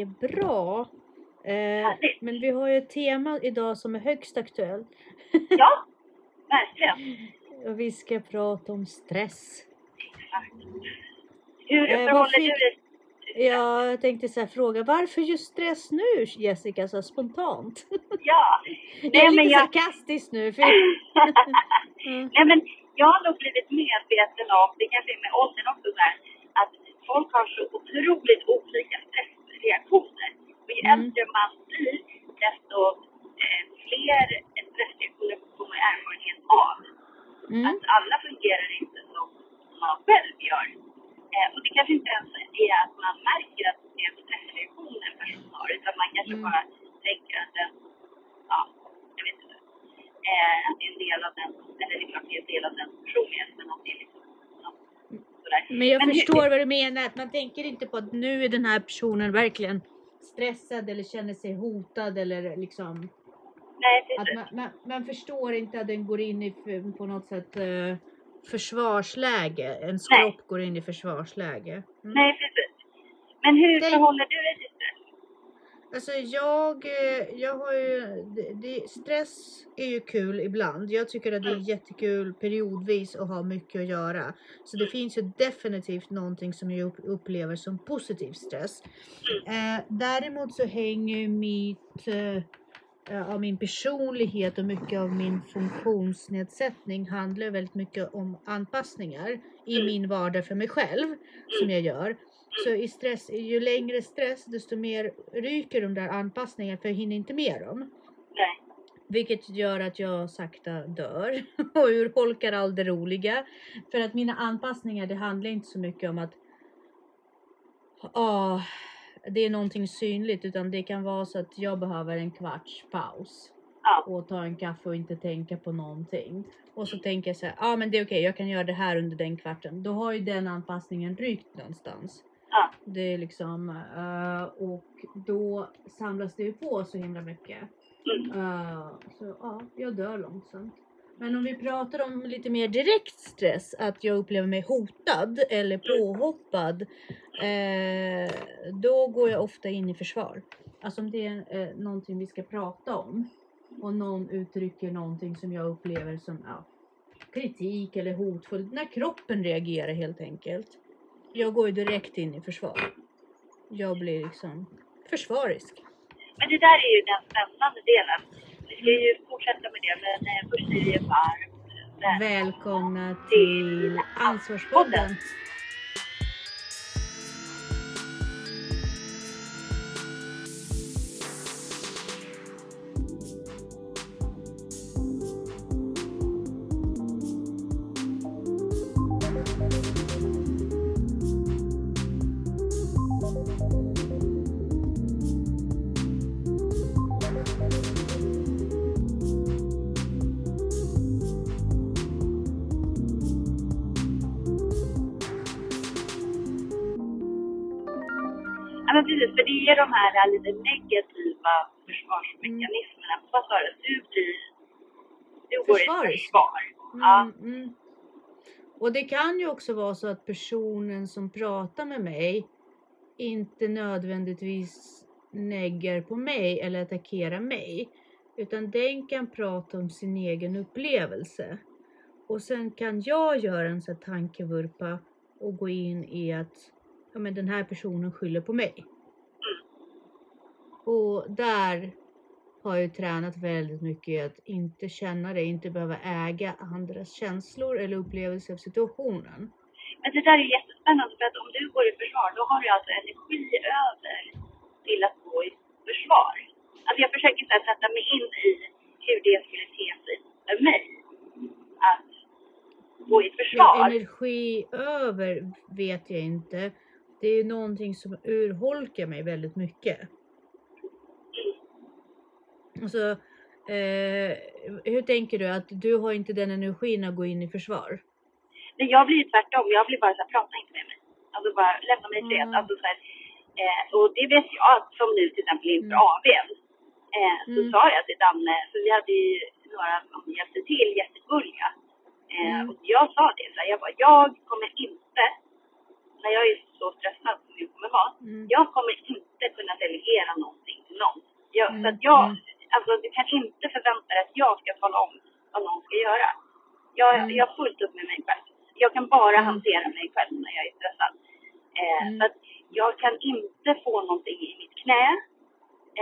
är bra. Eh, men vi har ju ett tema idag som är högst aktuellt. Ja, verkligen. Och vi ska prata om stress. Exakt. Hur Eh, förhåller du dig? Ja, jag tänkte så här fråga, varför just stress nu Jessica så spontant? Ja. Jag Nej, är men lite jag... sarkastisk nu. För... Mm. Nej, men jag har nog blivit medveten om, det kanske är med åldern också, så här, att folk har så otroligt olika stressreaktioner. Och ju Mm. äldre man blir, desto eh, fler stressreaktioner får man erfarenhet av. Mm. Att alla fungerar inte som man själv gör. Eh, och det kanske inte ens är att man märker att det är en stressreaktion en person har, utan man kanske Mm. bara tänker att den, ja, jag vet inte, eh, att det är en del av den, eller det är klart det är en del av den personligheten, men att det är liksom, sådär. Men jag Men hur- förstår vad du menar, att man tänker inte på att nu är den här personen verkligen stressad eller känner sig hotad eller liksom Nej, precis. man, man, man förstår inte att den går in i på något sätt eh, försvarsläge. Nej. kropp går in i försvarsläge. Mm. Nej, precis. Men hur Tänk- förhåller du dig till? Alltså jag, eh, jag har ju, det, stress är ju kul ibland. Jag tycker att det är jättekul periodvis att ha mycket att göra. Så det finns ju definitivt någonting som jag upp- upplever som positiv stress. Eh, däremot så hänger mitt, eh, eh, av min personlighet och mycket av min funktionsnedsättning handlar väldigt mycket om anpassningar i Mm. min vardag för mig själv som jag gör. Så i stress, ju längre stress desto mer ryker de där anpassningarna för jag hinner inte med dem. Nej. Vilket gör att jag sakta dör och urholkar all det roliga. För att mina anpassningar det handlar inte så mycket om att ah, det är någonting synligt utan det kan vara så att jag behöver en kvarts paus. Ja. Och ta en kaffe och inte tänka på någonting. Och så tänker jag så här, ja ah, men det är okej jag kan göra det här under den kvarten. Då har ju den anpassningen rykt någonstans. Ja. Det är liksom, eh, och då samlas det ju på så himla mycket. Mm. Eh, så ja, jag dör långsamt. Men om vi pratar om lite mer direkt stress, att jag upplever mig hotad eller påhoppad. Eh, då går jag ofta in i försvar. Alltså om det är eh, någonting vi ska prata om. Och någon uttrycker någonting som jag upplever som ja, kritik eller hotfullt. När kroppen reagerar helt enkelt. Jag går ju direkt in i försvar. Jag blir liksom försvarisk. Men det där är ju den spännande delen. Vi ska ju fortsätta med det, men eh, först säger jag varmt välkommen. Välkomna till Ansvarspodden. Är de här lite negativa försvarsmekanismerna. Vad sa du? Du blir... Du går i försvar. Ja. Mm, mm. Och det kan ju också vara så att personen som pratar med mig inte nödvändigtvis neggar på mig eller attackerar mig. Utan den kan prata om sin egen upplevelse. Och sen kan jag göra en sån tankevurpa och gå in i att ja, men den här personen skyller på mig. Och där har jag tränat väldigt mycket i att inte känna det, inte behöva äga andras känslor eller upplevelser av situationen. Men det där är jättespännande för att om du går i försvar då har du alltså energi över till att gå i försvar. Alltså jag försöker så här sätta mig in i hur det skulle te sig för mig. Att gå i Ja, försvar. energi över vet jag inte. Det är någonting som urholkar mig väldigt mycket. Alltså, eh, hur tänker du att du har inte den energin att gå in i försvar? Men jag blir tvärtom. Jag blir bara så här, prata inte med mig. Alltså bara lämna mig i fred. Mm. Alltså så här, eh, och det vet jag, som nu till exempel inför Mm. AWn. Eh, så Mm. sa jag till Danne, för vi hade ju några som hjälpte till jättegulliga. Eh, Mm. Och jag sa det, så här, jag bara, jag kommer inte när jag är så stressad som jag kommer vara, Mm. jag kommer inte kunna delegera någonting till någon. Jag, Så att jag, mm. alltså du kan inte förvänta dig att jag ska tala om vad någon ska göra. Jag, Mm. jag har fullt upp med mig själv. Jag kan bara Mm. hantera mig själv när jag är stressad. Eh, Mm. Så att jag kan inte få någonting i mitt knä.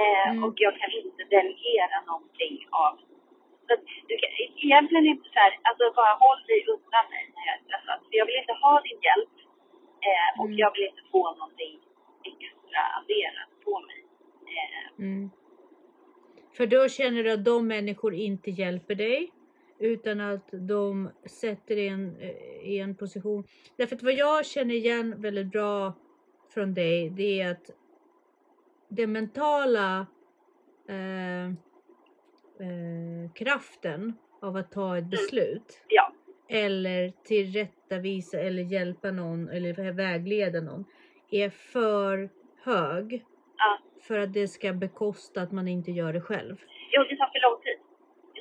Eh, Mm. Och jag kan inte delegera någonting av... Så att du kan, egentligen inte så här, alltså bara håll dig undan mig när jag är stressad. För jag vill inte ha din hjälp. Eh, och Mm. jag vill inte få någonting extra adderat på mig. Eh, Mm. För då känner du att de människor inte hjälper dig utan att de sätter en, eh, i en position. Därför att vad jag känner igen väldigt bra från dig det är att den mentala eh, eh, kraften av att ta ett beslut ja, eller tillrättavisa eller hjälpa någon eller vägleda någon är för hög ja. för att det ska bekosta att man inte gör det själv. Jo, det tar för lång tid.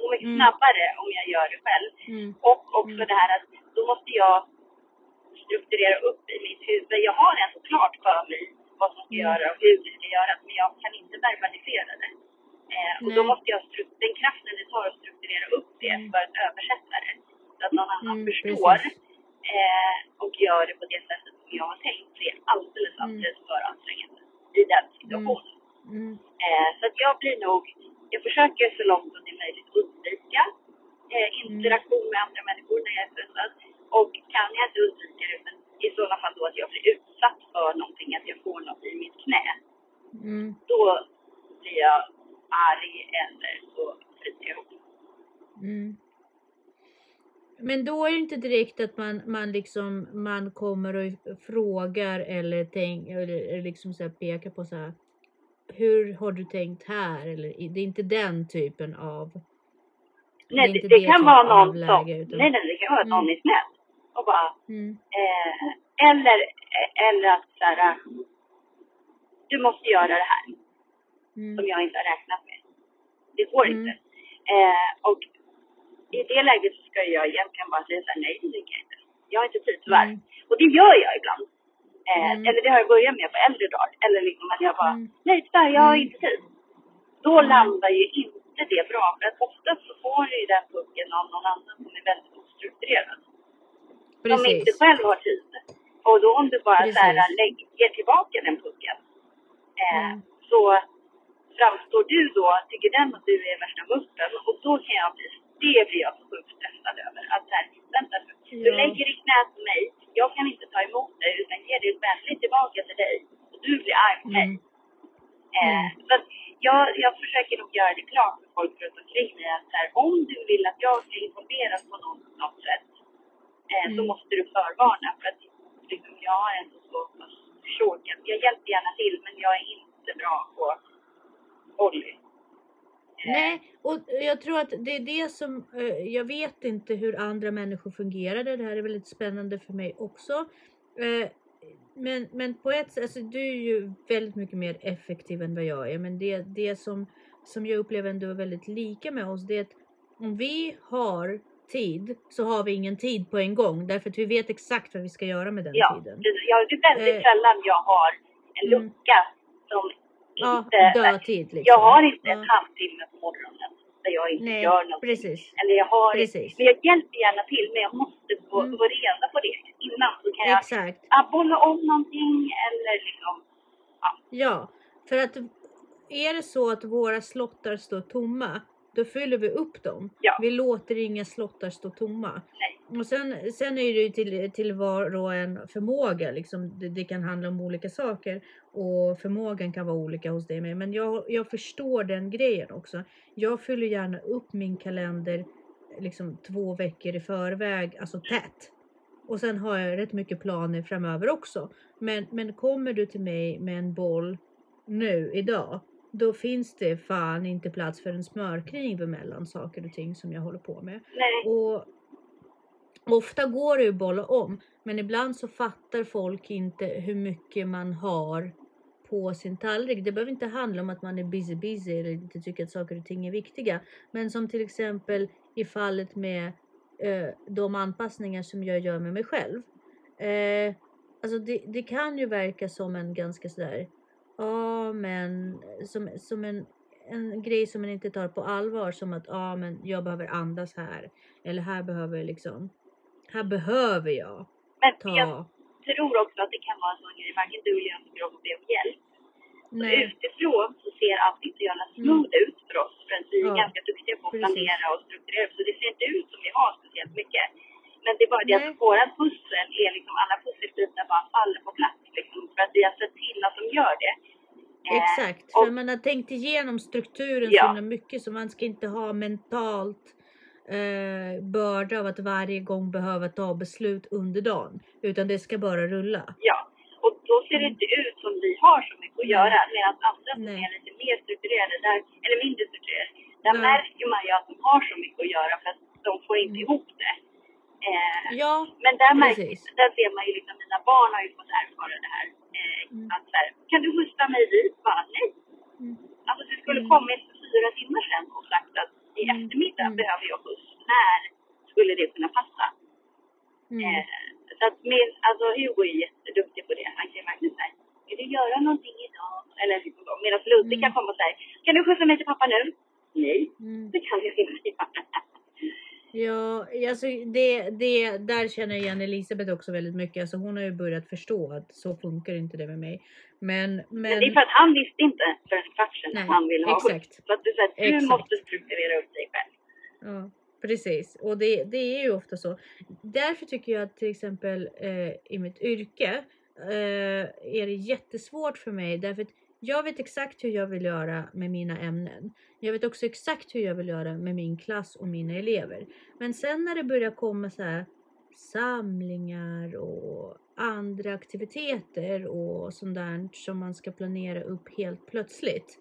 Går mycket Mm. snabbare om jag gör det själv. Mm. Och också Mm. det här att då måste jag strukturera upp i mitt huvud. Jag har ändå klart för mig vad som ska Mm. göras och hur det ska göras, men jag kan inte verbalisera det. Eh, och då måste jag, den kraften det tar att strukturera upp det Mm. för att översätta det. Så att någon annan Mm, förstår eh, och gör det på det sättet som jag har tänkt. Det är alldeles, Mm. alldeles för ansträngande i den situationen. Mm. Eh, så att jag blir nog, jag försöker så långt som det är möjligt undvika eh, interaktion med andra människor när jag är stressad. Och kan jag inte undvika det, men i sådana fall då att jag blir utsatt för någonting, att jag får något i mitt knä, Mm. då blir jag arg eller så bryter jag ihop. Mm. Men då är det inte direkt att man, man liksom man kommer och frågar eller, tänk, eller, eller liksom så pekar på så här. Hur har du tänkt här? Eller, det är inte den typen av. Nej, det, inte det kan typ vara någon som, utan- nej, nej, det kan vara att någon Mm. är snäll och bara, Mm. eh, eller, eller att så här, du måste göra det här. Mm. som jag inte har räknat med. Det går Mm. inte. Eh, och i det läget så ska jag egentligen bara säga såhär, nej det jag inte. Jag har inte tid tyvärr. Mm. Och det gör jag ibland. Eh, Mm. Eller det har jag börjat med på äldre dagar. Eller liksom att jag bara, Mm. nej tyvärr jag har Mm. inte tid. Då Mm. landar ju inte det bra. För att oftast så får du ju den pucken av någon annan som är väldigt ostrukturerad. Som inte Precis. själv har tid. Och då om du bara så här, Precis. lägg, ger tillbaka den pucken. Eh, Mm. Så framstår du då, tycker den att du är värsta muppen och då kan jag bli, det blir jag så sjukt stressad över. Att så här, vänta nu, du Ja. lägger ditt knä på mig, jag kan inte ta emot det utan ger det vänligt tillbaka till dig och du blir arg på mig. Mm. Eh, så att jag, jag försöker nog göra det klart för folk runt omkring mig att så här, om du vill att jag ska involveras på något, något sätt eh, så Mm. måste du förvarna för att liksom, jag har ändå så pass. Jag hjälper gärna till men jag är inte bra på volley. Nej, och jag tror att det är det som, eh, jag vet inte hur andra människor fungerade. Det här är väldigt spännande för mig också. Eh, men, men på ett sätt, alltså du är ju väldigt mycket mer effektiv än vad jag är. Men det, det som, som jag upplever ändå är väldigt lika med oss, det är att om vi har tid så har vi ingen tid på en gång. Därför att vi vet exakt vad vi ska göra med den Ja, tiden. jag, det är väldigt Eh. sällan jag har en Mm. lucka som Ja, inte... dödtid liksom. Jag har inte Ja. en halvtimme på morgonen där jag inte Nej, gör någonting. precis. Eller jag har... Precis. Men jag hjälper gärna till, men jag måste få, Mm. få reda på det innan. Så kan jag Exakt. ah, bolla om någonting eller liksom... Ja, för att är det så att våra slottar står tomma, då fyller vi upp dem. Ja. Vi låter inga slottar stå tomma. Nej. Och sen, sen är det ju till, till var och en förmåga. Liksom. Det, det kan handla om olika saker och förmågan kan vara olika hos dig med. Men jag, jag förstår den grejen också. Jag fyller gärna upp min kalender liksom två veckor i förväg, alltså tätt. Och sen har jag rätt mycket planer framöver också. Men, men kommer du till mig med en boll nu, idag, då finns det fan inte plats för en smörkniv emellan saker och ting som jag håller på med. Nej. Och ofta går det ju att bolla om, men ibland så fattar folk inte hur mycket man har på sin tallrik. Det behöver inte handla om att man är busy busy eller inte tycker att saker och ting är viktiga. Men som till exempel i fallet med eh, de anpassningar som jag gör med mig själv. Eh, alltså det, det kan ju verka som en ganska sådär, ja men som, som en, en grej som man inte tar på allvar som att ja men jag behöver andas här eller här behöver jag liksom, här behöver jag Men ta, jag tror också att det kan vara en sån grej, varken du eller jag tycker om att be om hjälp. Nej, utifrån så ser allting så jävla smooth ut för oss för att vi är Ja, ganska duktiga på att planera och strukturera så det ser inte ut som vi har speciellt mycket. Men det är bara det Nej. att våra pussel är liksom, alla pusselbitar bara faller på plats liksom för att vi har sett till att de gör det. Eh, exakt, och- för man har tänkt igenom strukturen Ja. så himla mycket så man ska inte ha mentalt eh, börda av att varje gång behöva ta beslut under dagen utan det ska bara rulla. Ja, och då ser det inte ut som vi har så mycket att göra. Medan andra som är lite mer strukturerade, där, eller mindre strukturerade, där Nej. märker man ju att de har så mycket att göra för att de får inte Mm. ihop det. Eh, Ja, men där, märker, där ser man ju liksom, mina barn har ju fått erfara det här. Eh, Mm. att så här, kan du skjutsa mig dit? Bara nej. Mm. Alltså det skulle Mm. kommit för fyra timmar sedan och sagt att i Mm. eftermiddag Mm. behöver jag skjuts. När skulle det kunna passa? Mm. Eh, så att min, alltså Hugo är jätteduktig på det. Han kan ju verkligen säga, vill du göra någonting idag? Eller liksom så. Medan Ludde Mm. kan komma och säga, kan du skjutsa mig till pappa nu? Nej, Mm. det kan jag inte göra. Ja, alltså det, det, där känner jag igen Elisabeth också väldigt mycket. Alltså hon har ju börjat förstå att så funkar inte det med mig. Men, men, Men det är för att han visste inte för en kvart sedan att han ville ha exakt. Så att du, så här, du Exakt. måste strukturera upp dig själv. Ja, precis. Och det, det är ju ofta så. Därför tycker jag att till exempel eh, i mitt yrke eh, är det jättesvårt för mig. Därför att jag vet exakt hur jag vill göra med mina ämnen. Jag vet också exakt hur jag vill göra med min klass och mina elever. Men sen när det börjar komma så här samlingar och andra aktiviteter och sånt där som man ska planera upp helt plötsligt.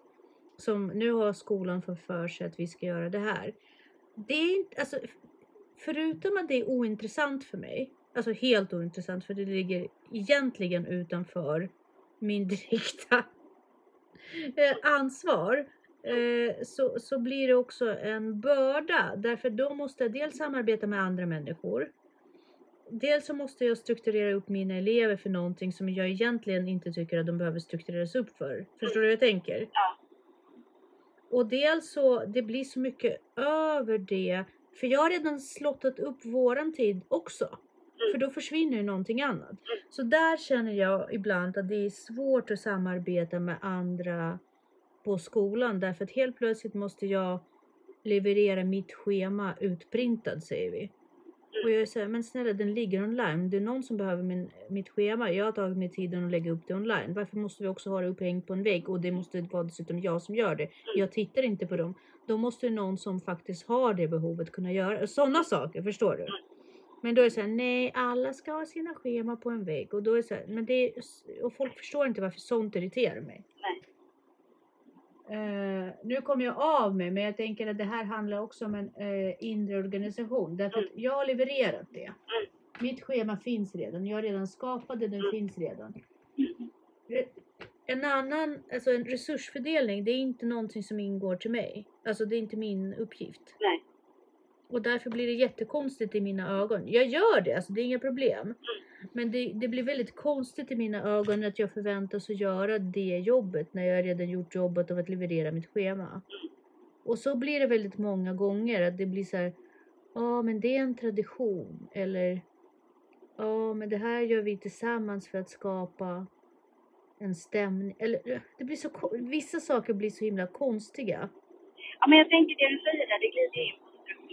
Som nu har skolan för, för sig att vi ska göra det här. Det är inte, alltså, förutom att det är ointressant för mig, alltså helt ointressant för det ligger egentligen utanför min direkta ansvar. Eh, så, så blir det också en börda därför då måste jag dels samarbeta med andra människor. Dels så måste jag strukturera upp mina elever för någonting som jag egentligen inte tycker att de behöver struktureras upp för. Förstår du hur jag tänker? Ja. Och dels så, det blir så mycket över det. För jag har redan slottat upp våran tid också. För då försvinner ju någonting annat. Så där känner jag ibland att det är svårt att samarbeta med andra på skolan. Därför att helt plötsligt måste jag leverera mitt schema utprintad säger vi. Och jag säger, men snälla den ligger online. Det är någon som behöver min, mitt schema. Jag har tagit mig tiden att lägga upp det online. Varför måste vi också ha det upphängt på en vägg? Och det måste vara dessutom jag som gör det. Jag tittar inte på dem. Då måste någon som faktiskt har det behovet kunna göra sådana saker. Förstår du? Men då är det så här, nej alla ska ha sina schema på en vägg. Och då är det så här, men det är, och folk förstår inte varför sånt irriterar mig. Nej. Eh, nu kommer jag av mig, men jag tänker att det här handlar också om en eh, inre organisation. Därför att jag har levererat det. Mitt schema finns redan. Jag har redan skapat det, den finns redan. Re- En annan, alltså en resursfördelning, det är inte någonting som ingår till mig. Alltså det är inte min uppgift. Nej. Och därför blir det jättekonstigt i mina ögon. Jag gör det, alltså det är inga problem. Men det, det blir väldigt konstigt i mina ögon att jag förväntas att göra det jobbet när jag redan gjort jobbet av att leverera mitt schema. Och så blir det väldigt många gånger att det blir så här. Ja, men det är en tradition. Eller ja, men det här gör vi tillsammans för att skapa en stämning. Eller det blir så, vissa saker blir så himla konstiga. Ja, men jag tänker det du säger där, det glider in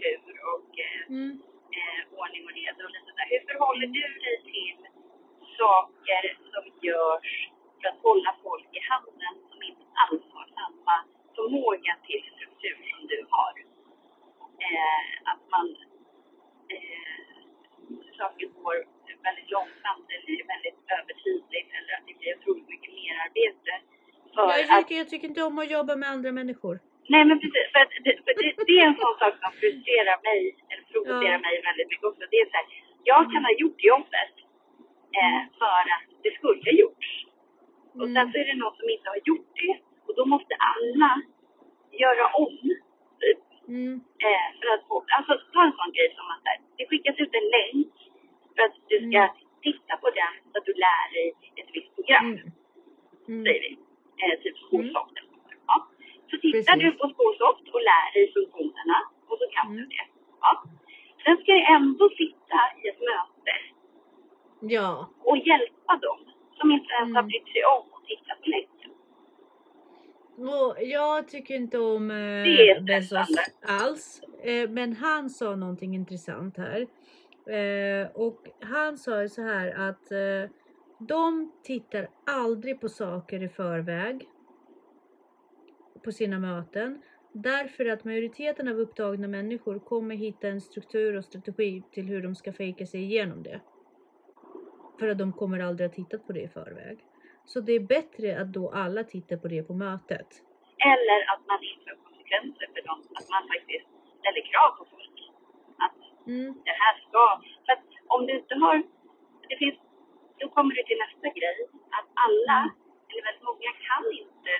struktur och eh, Mm. eh, ordning och reda och lite där. Hur förhåller du dig till saker som görs för att hålla folk i handen som inte alls har samma förmåga till struktur som du har? Eh, att man eh, saker går väldigt långsamt eller är väldigt övertydligt eller att det blir otroligt mycket mer arbete. För Jag, att tycker, jag tycker inte om att jobba med andra människor. Nej men precis, för, att, det, för det, det, är en sån sak som frustrerar mig, eller provocerar ja. mig väldigt mycket också. Det är så här, jag kan ha gjort jobbet eh, för att det skulle gjorts. Och mm. sen så är det någon som inte har gjort det och då måste alla göra om. Typ. Mm. Eh, för att få, alltså ta en sån grej som att här, det skickas ut en länk för att du ska mm. titta på den så att du lär dig ett visst program. Mm. mm. Säger vi. Eh, typ mm. skolsocknen tittar du på Skåsoft och lär dig funktionerna och så kan du Mm. det. Ja. Sen ska jag ändå sitta i ett möte Ja. och hjälpa dem som inte ens har Mm. brytt sig om att titta på länken. Och jag tycker inte om eh, Bezos alls. Eh, men han sa någonting intressant här. Eh, och han sa ju så här att eh, de tittar aldrig på saker i förväg på sina möten. Därför att majoriteten av upptagna människor kommer hitta en struktur och strategi till hur de ska fejka sig igenom det. För att de kommer aldrig ha tittat på det i förväg. Så det är bättre att då alla tittar på det på mötet. Eller att man inför konsekvenser för dem. Att man faktiskt ställer krav på folk. Att Mm. det här ska... För att om du inte har... Det finns, då kommer du till nästa grej. Att alla, eller väldigt många, kan inte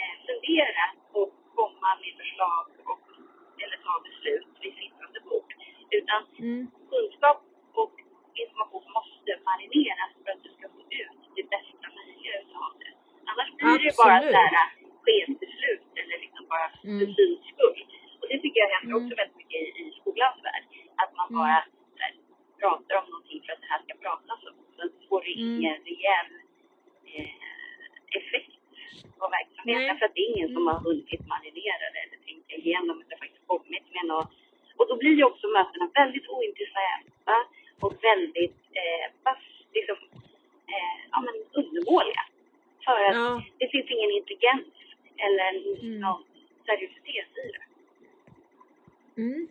eh, fundera och komma med förslag och, eller ta beslut vid sittande bord. Utan Mm. kunskap och information måste marineras för att du ska få ut det bästa möjliga utav det. Annars blir det bara Absolut. sådana skenbeslut eller liksom bara Mm. för syns skull. Och det tycker jag händer Mm. också väldigt mycket i, i skolans värld. Att man Mm. bara här, pratar om någonting för att det här ska pratas om. Sen får det Mm. ingen rejäl eh, effekt på verksamheten. För att det är ingen som Mm. har hunnit tänka igenom det faktiskt kommit med något. Och då blir ju också mötena väldigt ointressanta och väldigt eh, fast, liksom, eh, ja, men undermåliga. För att Ja. det finns ingen intelligens eller Mm. någon seriositet i det. Mm.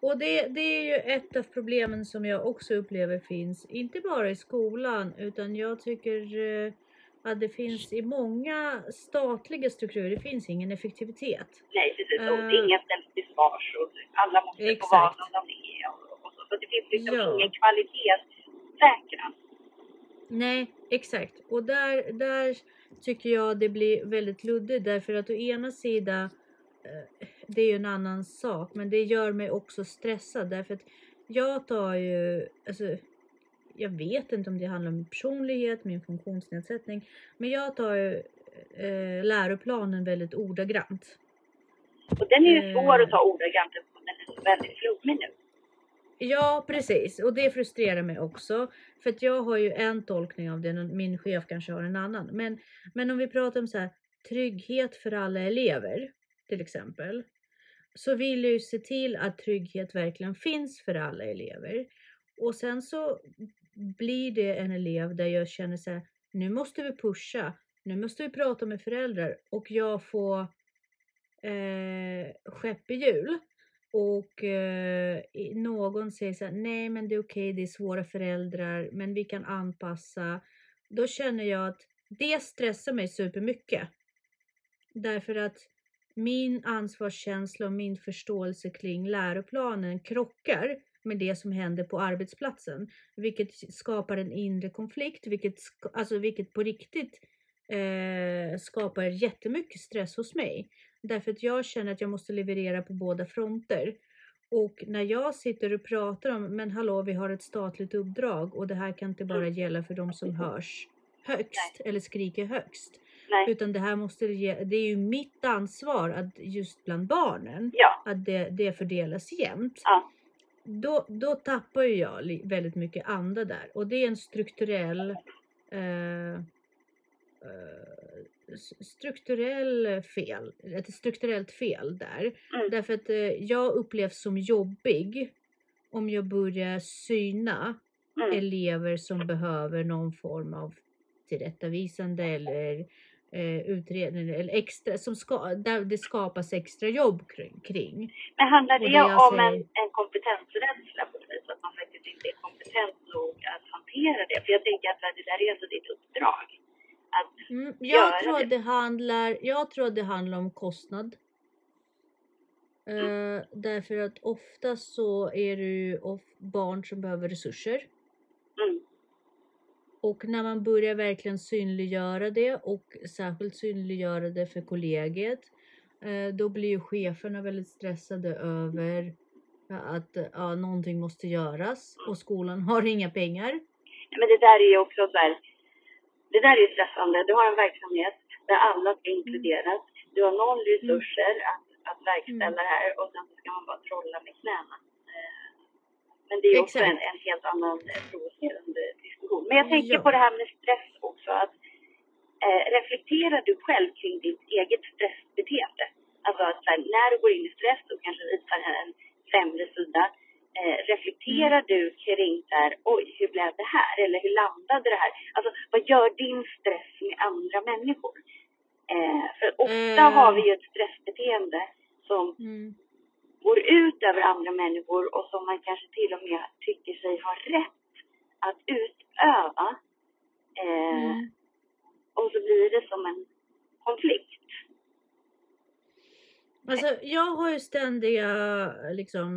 Och det, det är ju ett av problemen som jag också upplever finns, inte bara i skolan, utan jag tycker eh, att det finns i många statliga strukturer, det finns ingen effektivitet. Nej, precis. Och Eh. ingen ställs till svars och alla måste få Exakt. vara som de är. Och, och så. så det finns liksom Ja. ingen kvalitetssäkran. Nej, exakt. Och där, där tycker jag det blir väldigt luddigt därför att å ena sidan, eh, det är ju en annan sak, men det gör mig också stressad därför att jag tar ju, alltså jag vet inte om det handlar om min personlighet, min funktionsnedsättning, men jag tar eh, läroplanen väldigt ordagrant. Och den är ju Eh. svår att ta ordagrant på. Den är väldigt flummig nu. Ja, precis. Och det frustrerar mig också. För att jag har ju en tolkning av det, min chef kanske har en annan. Men, men om vi pratar om så här, trygghet för alla elever, till exempel. Så vill jag ju se till att trygghet verkligen finns för alla elever. Och sen så blir det en elev där jag känner så här, nu måste vi pusha, nu måste vi prata med föräldrar och jag får eh, skepp i hjul. Och eh, någon säger så här, nej men det är okej, det är svåra föräldrar, men vi kan anpassa. Då känner jag att det stressar mig supermycket. Därför att min ansvarskänsla och min förståelse kring läroplanen krockar med det som händer på arbetsplatsen. Vilket skapar en inre konflikt, vilket, alltså, vilket på riktigt eh, skapar jättemycket stress hos mig. Därför att jag känner att jag måste leverera på båda fronter. Och när jag sitter och pratar om, men hallå vi har ett statligt uppdrag och det här kan inte bara gälla för de som hörs högst eller skriker högst. Nej. Utan det här måste, ge- det är ju mitt ansvar att just bland barnen, Ja. att det, det fördelas jämnt. Ja. Då, då tappar ju jag väldigt mycket anda där. Och det är en strukturell eh, eh, strukturell fel, ett strukturellt fel där. Mm. Därför att eh, jag upplevs som jobbig om jag börjar syna Mm. elever som behöver någon form av tillrättavisande eller eh, utredning eller extra, som ska, där det skapas extra jobb kring. Men handlar det, det om en, säger- en kompetensrädsla på något vis? Att man faktiskt inte är kompetent nog att hantera det? För jag tänker att det där är ändå ditt uppdrag. Att, Mm, göra jag, tror det. det handlar, jag tror att det handlar om kostnad. Eh, därför att ofta så är det ju barn som behöver resurser. mm, Och när man börjar verkligen synliggöra det och särskilt synliggöra det för kollegiet. eh, Då blir ju cheferna väldigt stressade över att ja, någonting måste göras och skolan har inga pengar. men det där är ju också så här, det där är stressande. Du har en verksamhet där alla ska inkluderas. Du har noll resurser att, att verkställa Mm. det här och sen ska man bara trolla med knäna. Eh, Men det är också en, en helt annan eh, provocerande diskussion. Men jag tänker Ja. på det här med stress också. Att, eh, reflekterar du själv kring ditt eget stressbeteende? Alltså att här, när du går in i stress och kanske visar en sämre sida. Eh, reflekterar Mm. du kring så här, oj hur blev det här? Eller hur landade det här? Alltså vad gör din stress med andra människor? Eh, för ofta Eh. har vi ju ett stressbeteende som Mm. går ut över andra människor och som man kanske till och med tycker sig ha rätt att utöva. Eh, Mm. Och så blir det som en konflikt. Alltså, jag har ju ständiga liksom,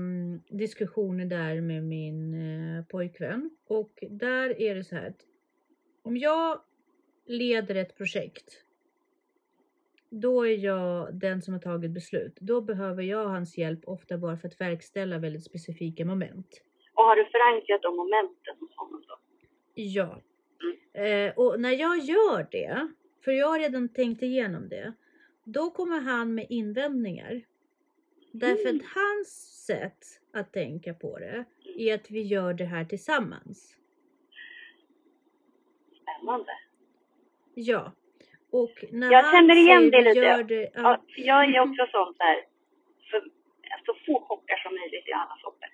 diskussioner där med min eh, pojkvän. Och där är det så här att om jag leder ett projekt. Då är jag den som har tagit beslut. Då behöver jag hans hjälp ofta bara för att verkställa väldigt specifika moment. Och har du förankrat de momenten hos honom då? Ja. Eh, och när jag gör det, för jag har redan tänkt igenom det, då kommer han med invändningar. Därför Mm. att hans sätt att tänka på det är att vi gör det här tillsammans. Spännande. Ja. Och när Jag han känner igen säger det lite. Gör det, Ja, jag är också sån där, för, så få chockar som möjligt i alla sopper.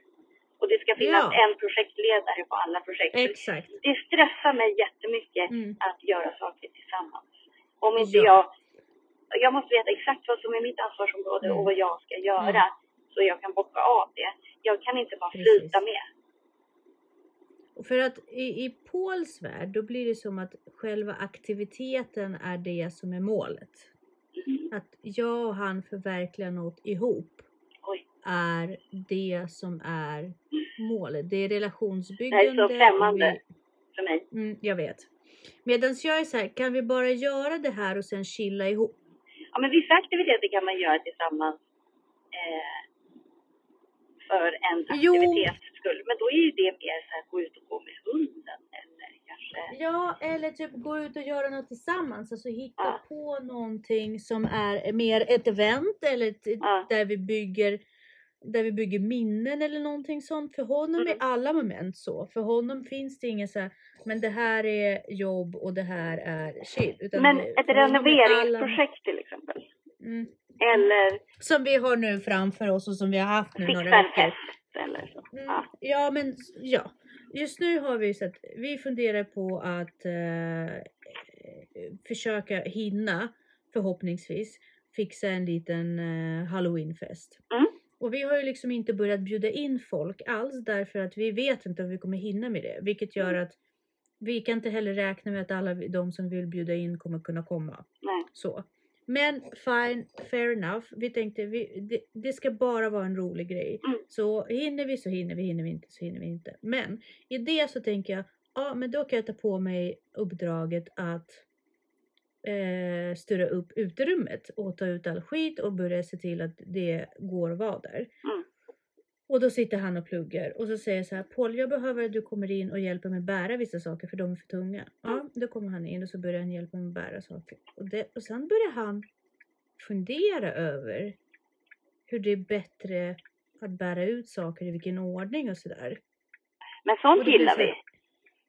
Och det ska finnas Ja. en projektledare på alla projekt. exakt. Det stressar mig jättemycket Mm. att göra saker tillsammans. Om inte Ja. jag... Jag måste veta exakt vad som är mitt ansvarsområde Mm. och vad jag ska göra. Så jag kan bocka av det. Jag kan inte bara flyta med. Och För att i, i Pauls värld, då blir det som att själva aktiviteten är det som är målet. Mm. Att jag och han förverkligar något ihop Oj. är det som är målet. Det är Det relationsbyggande. här är så främmande vi- för mig. Mm, jag vet. Medan jag är så här, kan vi bara göra det här och sen chilla ihop? Ja, men vissa aktiviteter kan man göra tillsammans eh, för en aktivitets skull. Men då är ju det mer så här, gå ut och gå med hunden eller kanske... Ja, eller typ gå ut och göra något tillsammans. Alltså hitta Ja. på någonting som är mer ett event eller ett, Ja. där vi bygger där vi bygger minnen eller någonting sånt. För honom är Mm. alla moment så. För honom finns det ingen så här, men det här är jobb och det här är chill. Utan Men det, ett är alla- renoveringsprojekt till exempel. Mm. Eller Som vi har nu framför oss och som vi har haft nu några veckor. eller så. Mm, Ja. ja, men ja. Just nu har vi sett, vi funderar på att eh, försöka hinna, förhoppningsvis, fixa en liten eh, halloweenfest. Mm. Och vi har ju liksom inte börjat bjuda in folk alls därför att vi vet inte om vi kommer hinna med det. Vilket gör Mm. att vi kan inte heller räkna med att alla de som vill bjuda in kommer kunna komma. Nej. Så. Men fine, fair enough. Vi tänkte vi, det, det ska bara vara en rolig grej. Mm. Så hinner vi så hinner vi, hinner vi inte så hinner vi inte. Men i det så tänker jag, ja men då kan jag ta på mig uppdraget att eh, styra upp uterummet och ta ut all skit och börja se till att det går att vara där. Mm. Och då sitter han och pluggar och så säger jag så här, Paul jag behöver att du kommer in och hjälper mig bära vissa saker för de är för tunga. Ja, Mm. då kommer han in och så börjar han hjälpa mig bära saker. Och, det, och sen börjar han fundera över hur det är bättre att bära ut saker i vilken ordning och sådär. Men sånt gillar så- vi.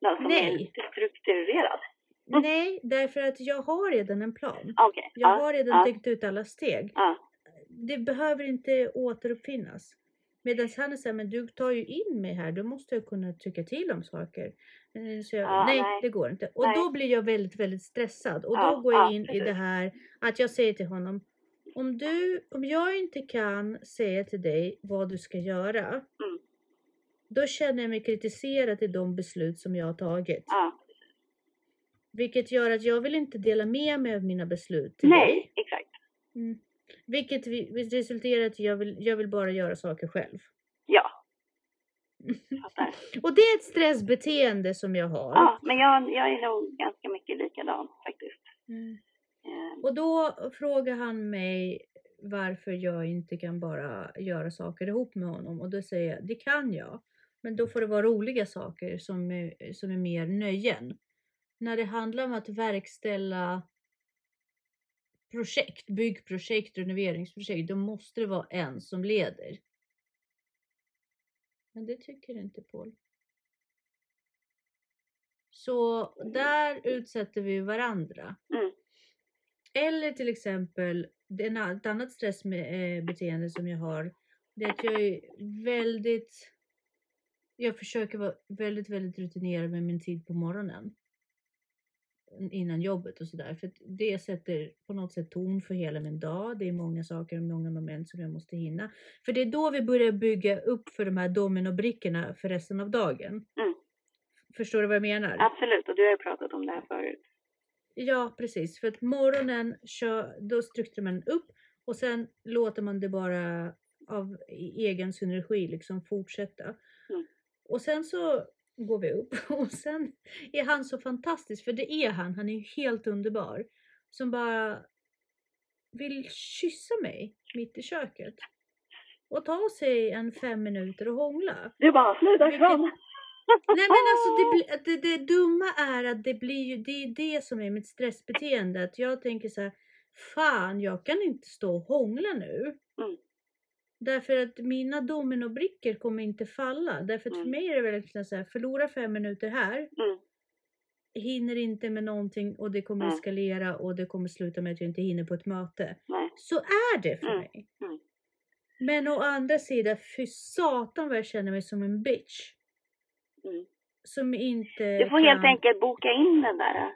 Någon som Nej. är lite strukturerad. Mm. Nej, därför att jag har redan en plan. Okej. Jag Ja. har redan ja. tänkt ut alla steg. Ja. Det behöver inte återuppfinnas. Medan han är såhär, men du tar ju in mig här, då måste jag kunna tycka till om saker. Eh, Så jag, Ja, nej, nej. det går inte. Och Nej. då blir jag väldigt, väldigt stressad. Och då går jag ja, in i precis. det här att jag säger till honom, om, du, om jag inte kan säga till dig vad du ska göra, Mm. då känner jag mig kritiserad till de beslut som jag har tagit. Vilket gör att jag vill inte dela med mig av mina beslut. Nej, exakt. Mm. Vilket vi- resulterar i att jag vill, jag vill bara göra saker själv. Ja. Och det är ett stressbeteende som jag har. Ja, men jag, jag är nog ganska mycket likadan faktiskt. Mm. Eh, Och då frågar han mig varför jag inte kan bara göra saker ihop med honom. Och då säger jag, det kan jag. Men då får det vara roliga saker som är, som är mer nöjen. När det handlar om att verkställa projekt, byggprojekt, renoveringsprojekt, då måste det vara en som leder. Men det tycker inte Paul. Så där utsätter vi varandra. Mm. Eller till exempel, ett annat stressbeteende som jag har, det är att jag är väldigt, jag försöker vara väldigt, väldigt rutinerad med min tid på morgonen. Innan jobbet och sådär. För det sätter på något sätt ton för hela min dag. Det är många saker och många moment som jag måste hinna. För det är då vi börjar bygga upp för de här dominobrickorna för resten av dagen. Mm. Förstår du vad jag menar? Absolut, och du har ju pratat om det här förut. Ja, precis. För att morgonen kör, då strukturerar man upp och sen låter man det bara av i- egen synergi liksom fortsätta. Mm. Och sen så går vi upp och sen är han så fantastisk, för det är han. Han är helt underbar. Som bara vill kyssa mig mitt i köket. Och ta sig en fem minuter och hångla. Du bara, sluta Vilket- krama! Nej men alltså det, det, det dumma är att det blir ju, det är det som är mitt stressbeteende. Att jag tänker så här, fan jag kan inte stå och hångla nu. Mm. Därför att mina dominobrickor kommer inte falla. Därför att för Mm. mig är det verkligen så här, förlora fem minuter här, Mm. hinner inte med någonting och det kommer Mm. eskalera och det kommer sluta med att jag inte hinner på ett möte. Nej. Så är det för Mm. mig. Mm. Men å andra sidan, fy satan vad jag känner mig som en bitch. Mm. Som inte Du får kan... helt enkelt boka in den där.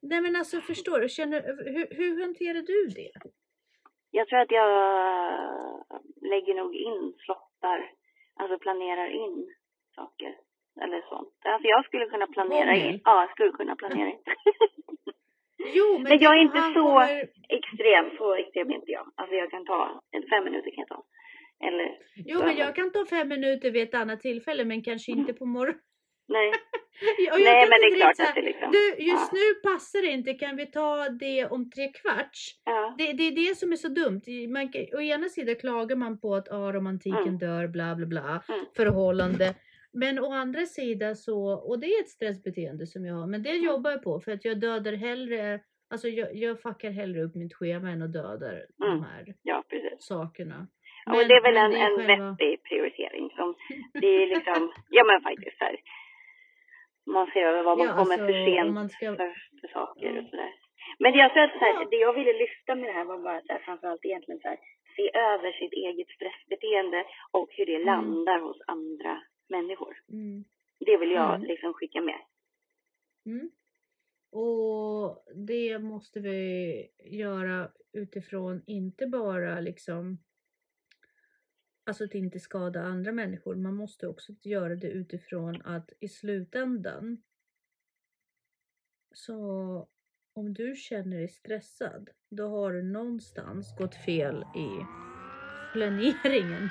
Nej men alltså förstår du, känner, hur, hur hanterar du det? Jag tror att jag lägger nog in slottar, alltså planerar in saker eller sånt. Alltså jag skulle kunna planera in. Ja, jag skulle kunna planera in. Jo men, Men jag är inte så- Kommer, extrem, så extrem är inte jag. Alltså jag kan ta, fem minuter kan jag ta. Eller, jo men jag kan ta fem minuter vid ett annat tillfälle men kanske inte på morgonen. Nej. Nej men det är klart här, att det liksom. Du, just nu passar det inte, kan vi ta det om tre kvarts? Ja. Det, det är det som är så dumt. Man, å ena sidan klagar man på att ah, romantiken Mm. dör, bla bla bla, Mm. förhållande. Men å andra sidan så, och det är ett stressbeteende som jag har, men det Mm. jobbar jag på för att jag dödar hellre, alltså jag, jag fuckar hellre upp mitt schema än att dödar de Mm. här ja, sakerna. Ja, men det är väl en, en själva- vettig prioritering som, det är liksom, ja men faktiskt här. Man ser över vad man Ja, kommer alltså, för sent man ska, för, för saker Ja. och sådär. Men det jag tror att så här, det jag ville lyfta med det här var bara så här, framförallt egentligen så här, se över sitt eget stressbeteende och hur det Mm. landar hos andra människor. mm. Det vill jag Mm. liksom skicka med. Mm. Och det måste vi göra utifrån inte bara liksom Alltså att inte skada andra människor. Man måste också göra det utifrån att i slutändan så om du känner dig stressad då har du någonstans gått fel i planeringen.